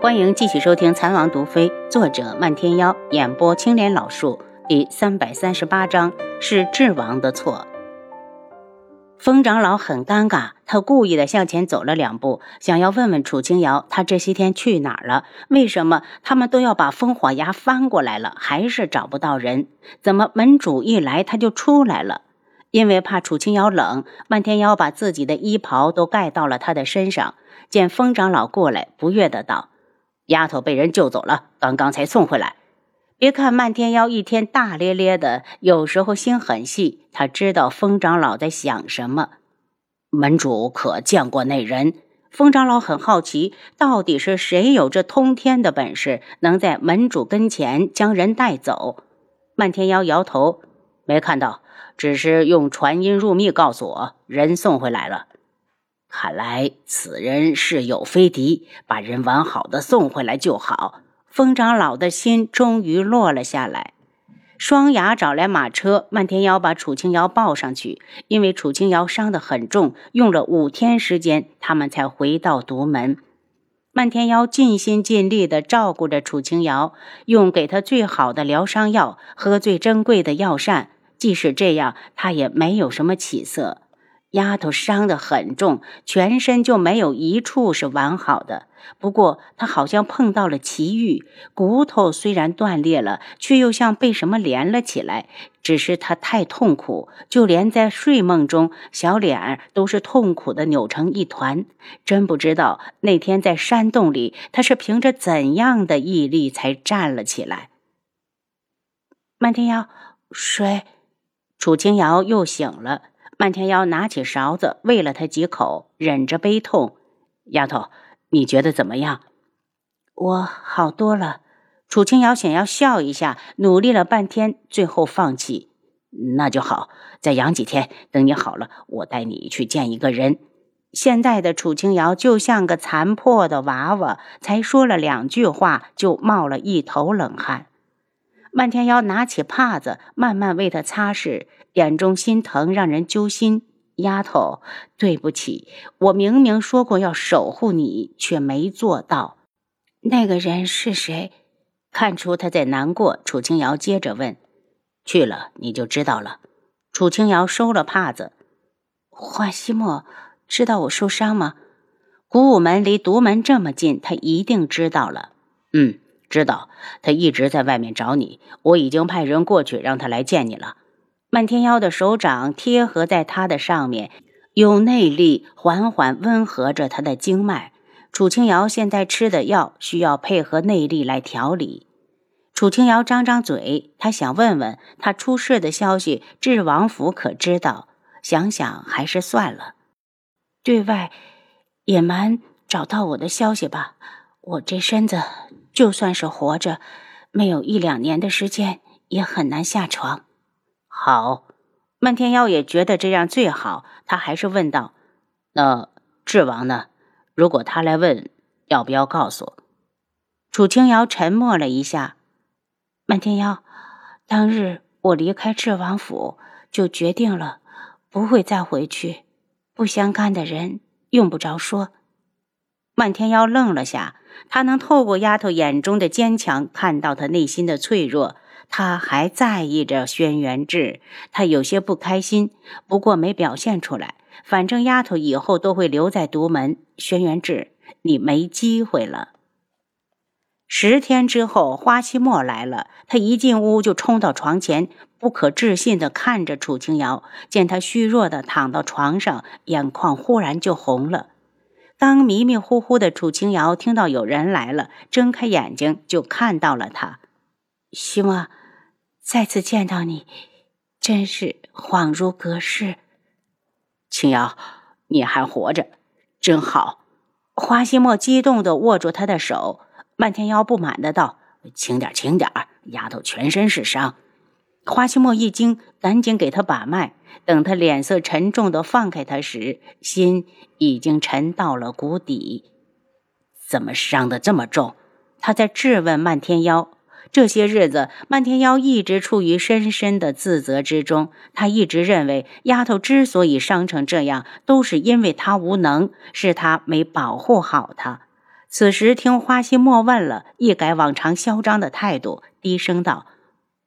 欢迎继续收听《残王毒妃》，作者漫天妖，演播青莲老树。第三百三十八章是智王的错。风长老很尴尬，他故意的向前走了两步，想要问问楚清瑶，他这些天去哪儿了？为什么他们都要把烽火崖翻过来了，还是找不到人？怎么门主一来他就出来了？因为怕楚清瑶冷，漫天妖把自己的衣袍都盖到了他的身上。见风长老过来，不悦的道。丫头被人救走了，刚刚才送回来。别看漫天妖一天大咧咧的，有时候心很细。他知道风长老在想什么。门主可见过那人？风长老很好奇，到底是谁有这通天的本事，能在门主跟前将人带走？漫天妖摇头，没看到，只是用传音入密告诉我，人送回来了。看来此人是有非敌，把人完好的送回来就好。风长老的心终于落了下来。双牙找来马车，漫天妖把楚清瑶抱上去。因为楚清瑶伤得很重，用了五天时间，他们才回到独门。漫天妖尽心尽力地照顾着楚清瑶，用给她最好的疗伤药，喝最珍贵的药膳。即使这样，他也没有什么起色。丫头伤得很重，全身就没有一处是完好的。不过她好像碰到了奇遇，骨头虽然断裂了，却又像被什么连了起来。只是她太痛苦，就连在睡梦中，小脸儿都是痛苦的扭成一团。真不知道那天在山洞里，她是凭着怎样的毅力才站了起来。漫天瑶，水。楚清瑶又醒了。漫天妖拿起勺子喂了他几口，忍着悲痛。丫头，你觉得怎么样？我好多了。楚清瑶想要笑一下，努力了半天，最后放弃。那就好，再养几天，等你好了，我带你去见一个人。现在的楚清瑶就像个残破的娃娃，才说了两句话，就冒了一头冷汗。漫天妖拿起帕子，慢慢为他擦拭。眼中心疼，让人揪心。丫头，对不起，我明明说过要守护你，却没做到。那个人是谁？看出他在难过，楚清瑶接着问：“去了你就知道了。”楚清瑶收了帕子。华西莫知道我受伤吗？古武门离独门这么近，他一定知道了。嗯，知道。他一直在外面找你，我已经派人过去让他来见你了。漫天妖的手掌贴合在他的上面，用内力缓缓温和着他的经脉。楚清瑶现在吃的药需要配合内力来调理。楚清瑶张张嘴，他想问问他出事的消息，智王府可知道？想想还是算了，对外隐瞒找到我的消息吧。我这身子就算是活着，没有一两年的时间，也很难下床。好，漫天妖也觉得这样最好。他还是问道：“那智王呢？如果他来问，要不要告诉？”楚清瑶沉默了一下。漫天妖，当日我离开智王府，就决定了不会再回去。不相干的人用不着说。漫天妖愣了下，他能透过丫头眼中的坚强，看到她内心的脆弱。他还在意着轩辕志，他有些不开心，不过没表现出来。反正丫头以后都会留在独门。轩辕志，你没机会了。十天之后，花期末来了，他一进屋就冲到床前，不可置信地看着楚清瑶。见他虚弱地躺到床上，眼眶忽然就红了。当迷迷糊糊的楚清瑶听到有人来了，睁开眼睛就看到了他，希望。再次见到你，真是恍如隔世。青瑶，你还活着，真好。花希墨激动的握住他的手，漫天妖不满的道：“轻点，轻点丫头全身是伤。”花希墨一惊，赶紧给他把脉。等他脸色沉重的放开他时，心已经沉到了谷底。怎么伤的这么重？他在质问漫天妖。这些日子，漫天妖一直处于深深的自责之中。他一直认为，丫头之所以伤成这样，都是因为他无能，是他没保护好她。此时听花希墨问了，一改往常嚣张的态度，低声道：“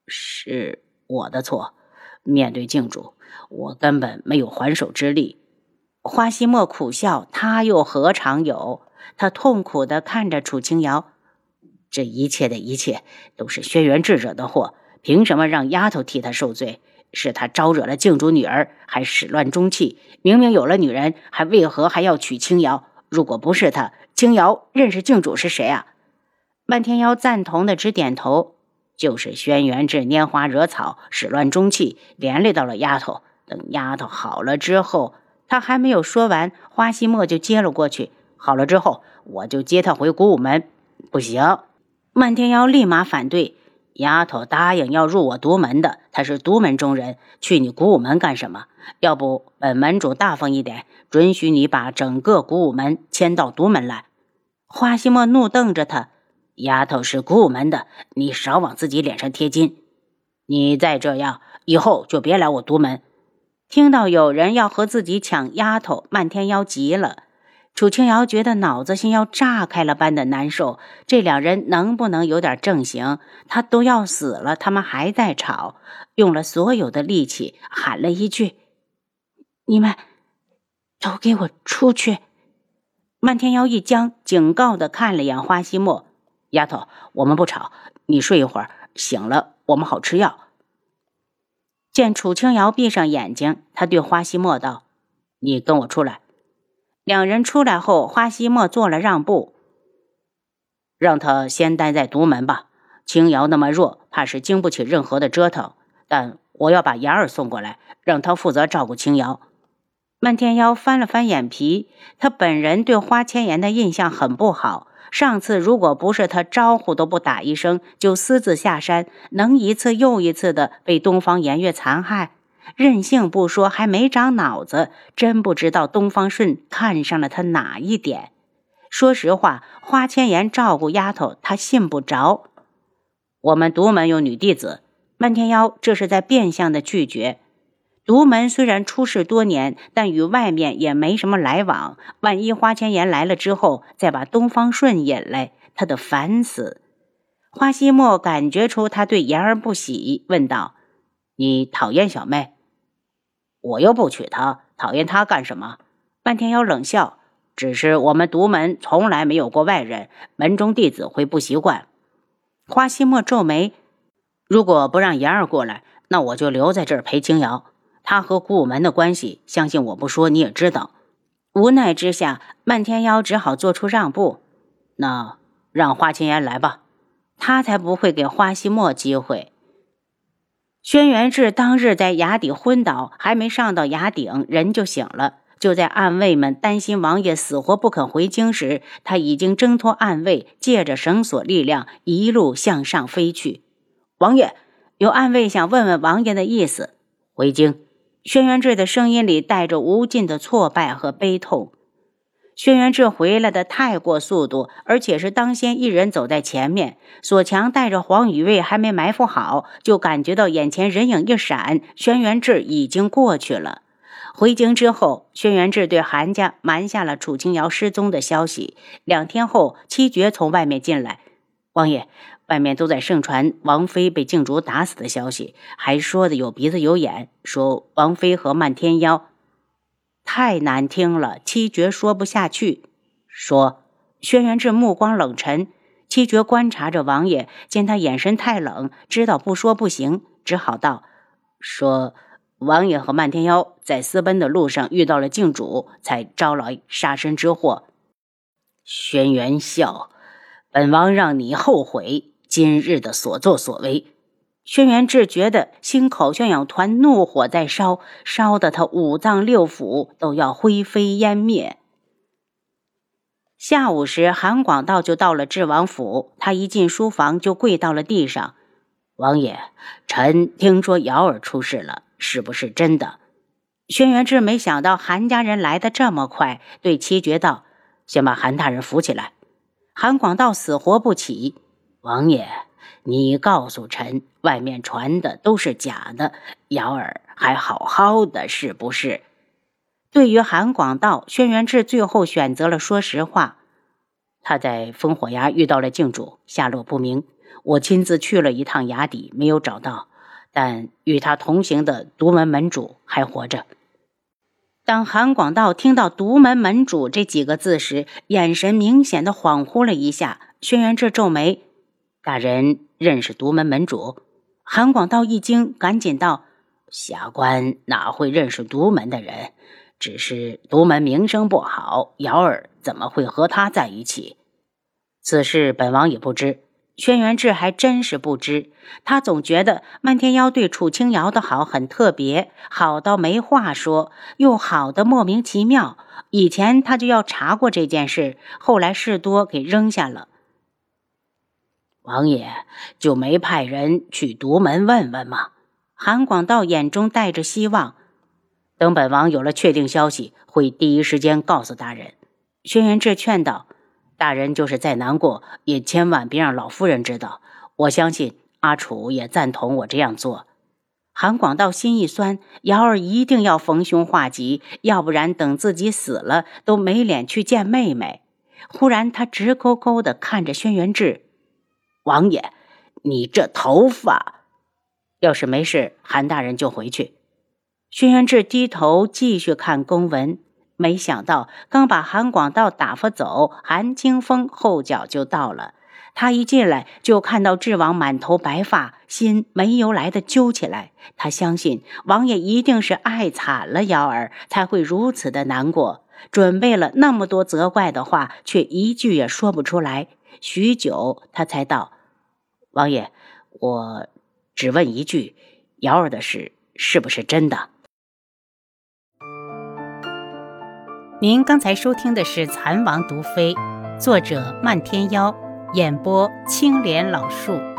是我的错。面对靖主，我根本没有还手之力。”花希墨苦笑：“他又何尝有？”他痛苦地看着楚清瑶：“这一切的一切都是轩辕志惹的祸，凭什么让丫头替他受罪？是他招惹了靖主女儿，还始乱终弃。明明有了女人，还为何还要娶清瑶？如果不是他，清瑶认识靖主是谁啊？”漫天妖赞同的直点头：“就是轩辕志拈花惹草，始乱终弃，连累到了丫头。等丫头好了之后……”他还没有说完，花希墨就接了过去。好了之后，我就接他回古武门。不行，漫天妖立马反对。丫头答应要入我独门的，她是独门中人，去你古武门干什么？要不本门主大方一点，准许你把整个古武门迁到独门来。花希墨怒瞪着他：“丫头是顾门的，你少往自己脸上贴金。你再这样，以后就别来我独门。”听到有人要和自己抢丫头，漫天妖急了。楚清瑶觉得脑子像要炸开了般的难受。这两人能不能有点正形？他都要死了，他们还在吵，用了所有的力气喊了一句：“你们都给我出去！”漫天妖一僵，警告的看了眼花希墨：“丫头，我们不吵，你睡一会儿，醒了我们好吃药。”见楚清瑶闭上眼睛，他对花希墨道：“你跟我出来。”两人出来后，花希墨做了让步，让他先待在独门吧。清瑶那么弱，怕是经不起任何的折腾。但我要把言儿送过来，让他负责照顾清瑶。漫天妖翻了翻眼皮，他本人对花千颜的印象很不好。上次如果不是他招呼都不打一声就私自下山，能一次又一次的被东方颜月残害，任性不说，还没长脑子，真不知道东方顺看上了他哪一点。说实话，花千颜照顾丫头，他信不着。我们独门有女弟子，漫天妖这是在变相的拒绝。独门虽然出世多年，但与外面也没什么来往。万一花千颜来了之后，再把东方顺引来，他得烦死。花希墨感觉出他对言儿不喜，问道：“你讨厌小妹？我又不娶她，讨厌她干什么？”半天妖冷笑：“只是我们独门从来没有过外人，门中弟子会不习惯。”花希墨皱眉：“如果不让言儿过来，那我就留在这儿陪青瑶。”他和古武门的关系，相信我不说你也知道。无奈之下，漫天妖只好做出让步。那让花千颜来吧，他才不会给花希墨机会。轩辕志当日在崖底昏倒，还没上到崖顶，人就醒了。就在暗卫们担心王爷死活不肯回京时，他已经挣脱暗卫，借着绳索力量一路向上飞去。王爷，有暗卫想问问王爷的意思，回京。轩辕志的声音里带着无尽的挫败和悲痛。轩辕志回来的太过速度，而且是当先一人走在前面。索强带着黄雨卫还没埋伏好，就感觉到眼前人影一闪，轩辕志已经过去了。回京之后，轩辕志对韩家瞒下了楚清瑶失踪的消息。两天后，七绝从外面进来，王爷。外面都在盛传王妃被靖主打死的消息，还说的有鼻子有眼，说王妃和漫天妖太难听了。七绝说不下去，说轩辕志目光冷沉。七绝观察着王爷，见他眼神太冷，知道不说不行，只好道：“说王爷和漫天妖在私奔的路上遇到了静主，才招来杀身之祸。”轩辕笑，本王让你后悔。今日的所作所为，轩辕志觉得心口像有团怒火在烧，烧得他五脏六腑都要灰飞烟灭。下午时，韩广道就到了智王府，他一进书房就跪到了地上：“王爷，臣听说瑶儿出事了，是不是真的？”轩辕志没想到韩家人来的这么快，对七绝道：“先把韩大人扶起来。”韩广道死活不起。王爷，你告诉臣，外面传的都是假的，瑶儿还好好的，是不是？对于韩广道，轩辕志最后选择了说实话。他在烽火崖遇到了靖主，下落不明。我亲自去了一趟崖底，没有找到，但与他同行的独门门主还活着。当韩广道听到“独门门主”这几个字时，眼神明显的恍惚了一下。轩辕志皱眉：“大人认识独门门主？”韩广道一惊，赶紧道：“下官哪会认识独门的人？只是独门名声不好，瑶儿怎么会和他在一起？此事本王也不知。”轩辕志还真是不知，他总觉得漫天妖对楚清瑶的好很特别，好到没话说，又好的莫名其妙。以前他就要查过这件事，后来事多给扔下了。王爷就没派人去独门问问吗？韩广道眼中带着希望。等本王有了确定消息，会第一时间告诉大人。轩辕志劝道。大人就是再难过，也千万别让老夫人知道。我相信阿楚也赞同我这样做。韩广道心一酸，瑶儿一定要逢凶化吉，要不然等自己死了都没脸去见妹妹。忽然，他直勾勾地看着轩辕志：“王爷，你这头发……要是没事，韩大人就回去。”轩辕志低头继续看公文。没想到，刚把韩广道打发走，韩清风后脚就到了。他一进来就看到智王满头白发，心没由来的揪起来。他相信王爷一定是爱惨了瑶儿，才会如此的难过。准备了那么多责怪的话，却一句也说不出来。许久，他才道：“王爷，我只问一句，瑶儿的事是不是真的？”您刚才收听的是《蚕王毒妃》，作者漫天妖，演播青莲老树。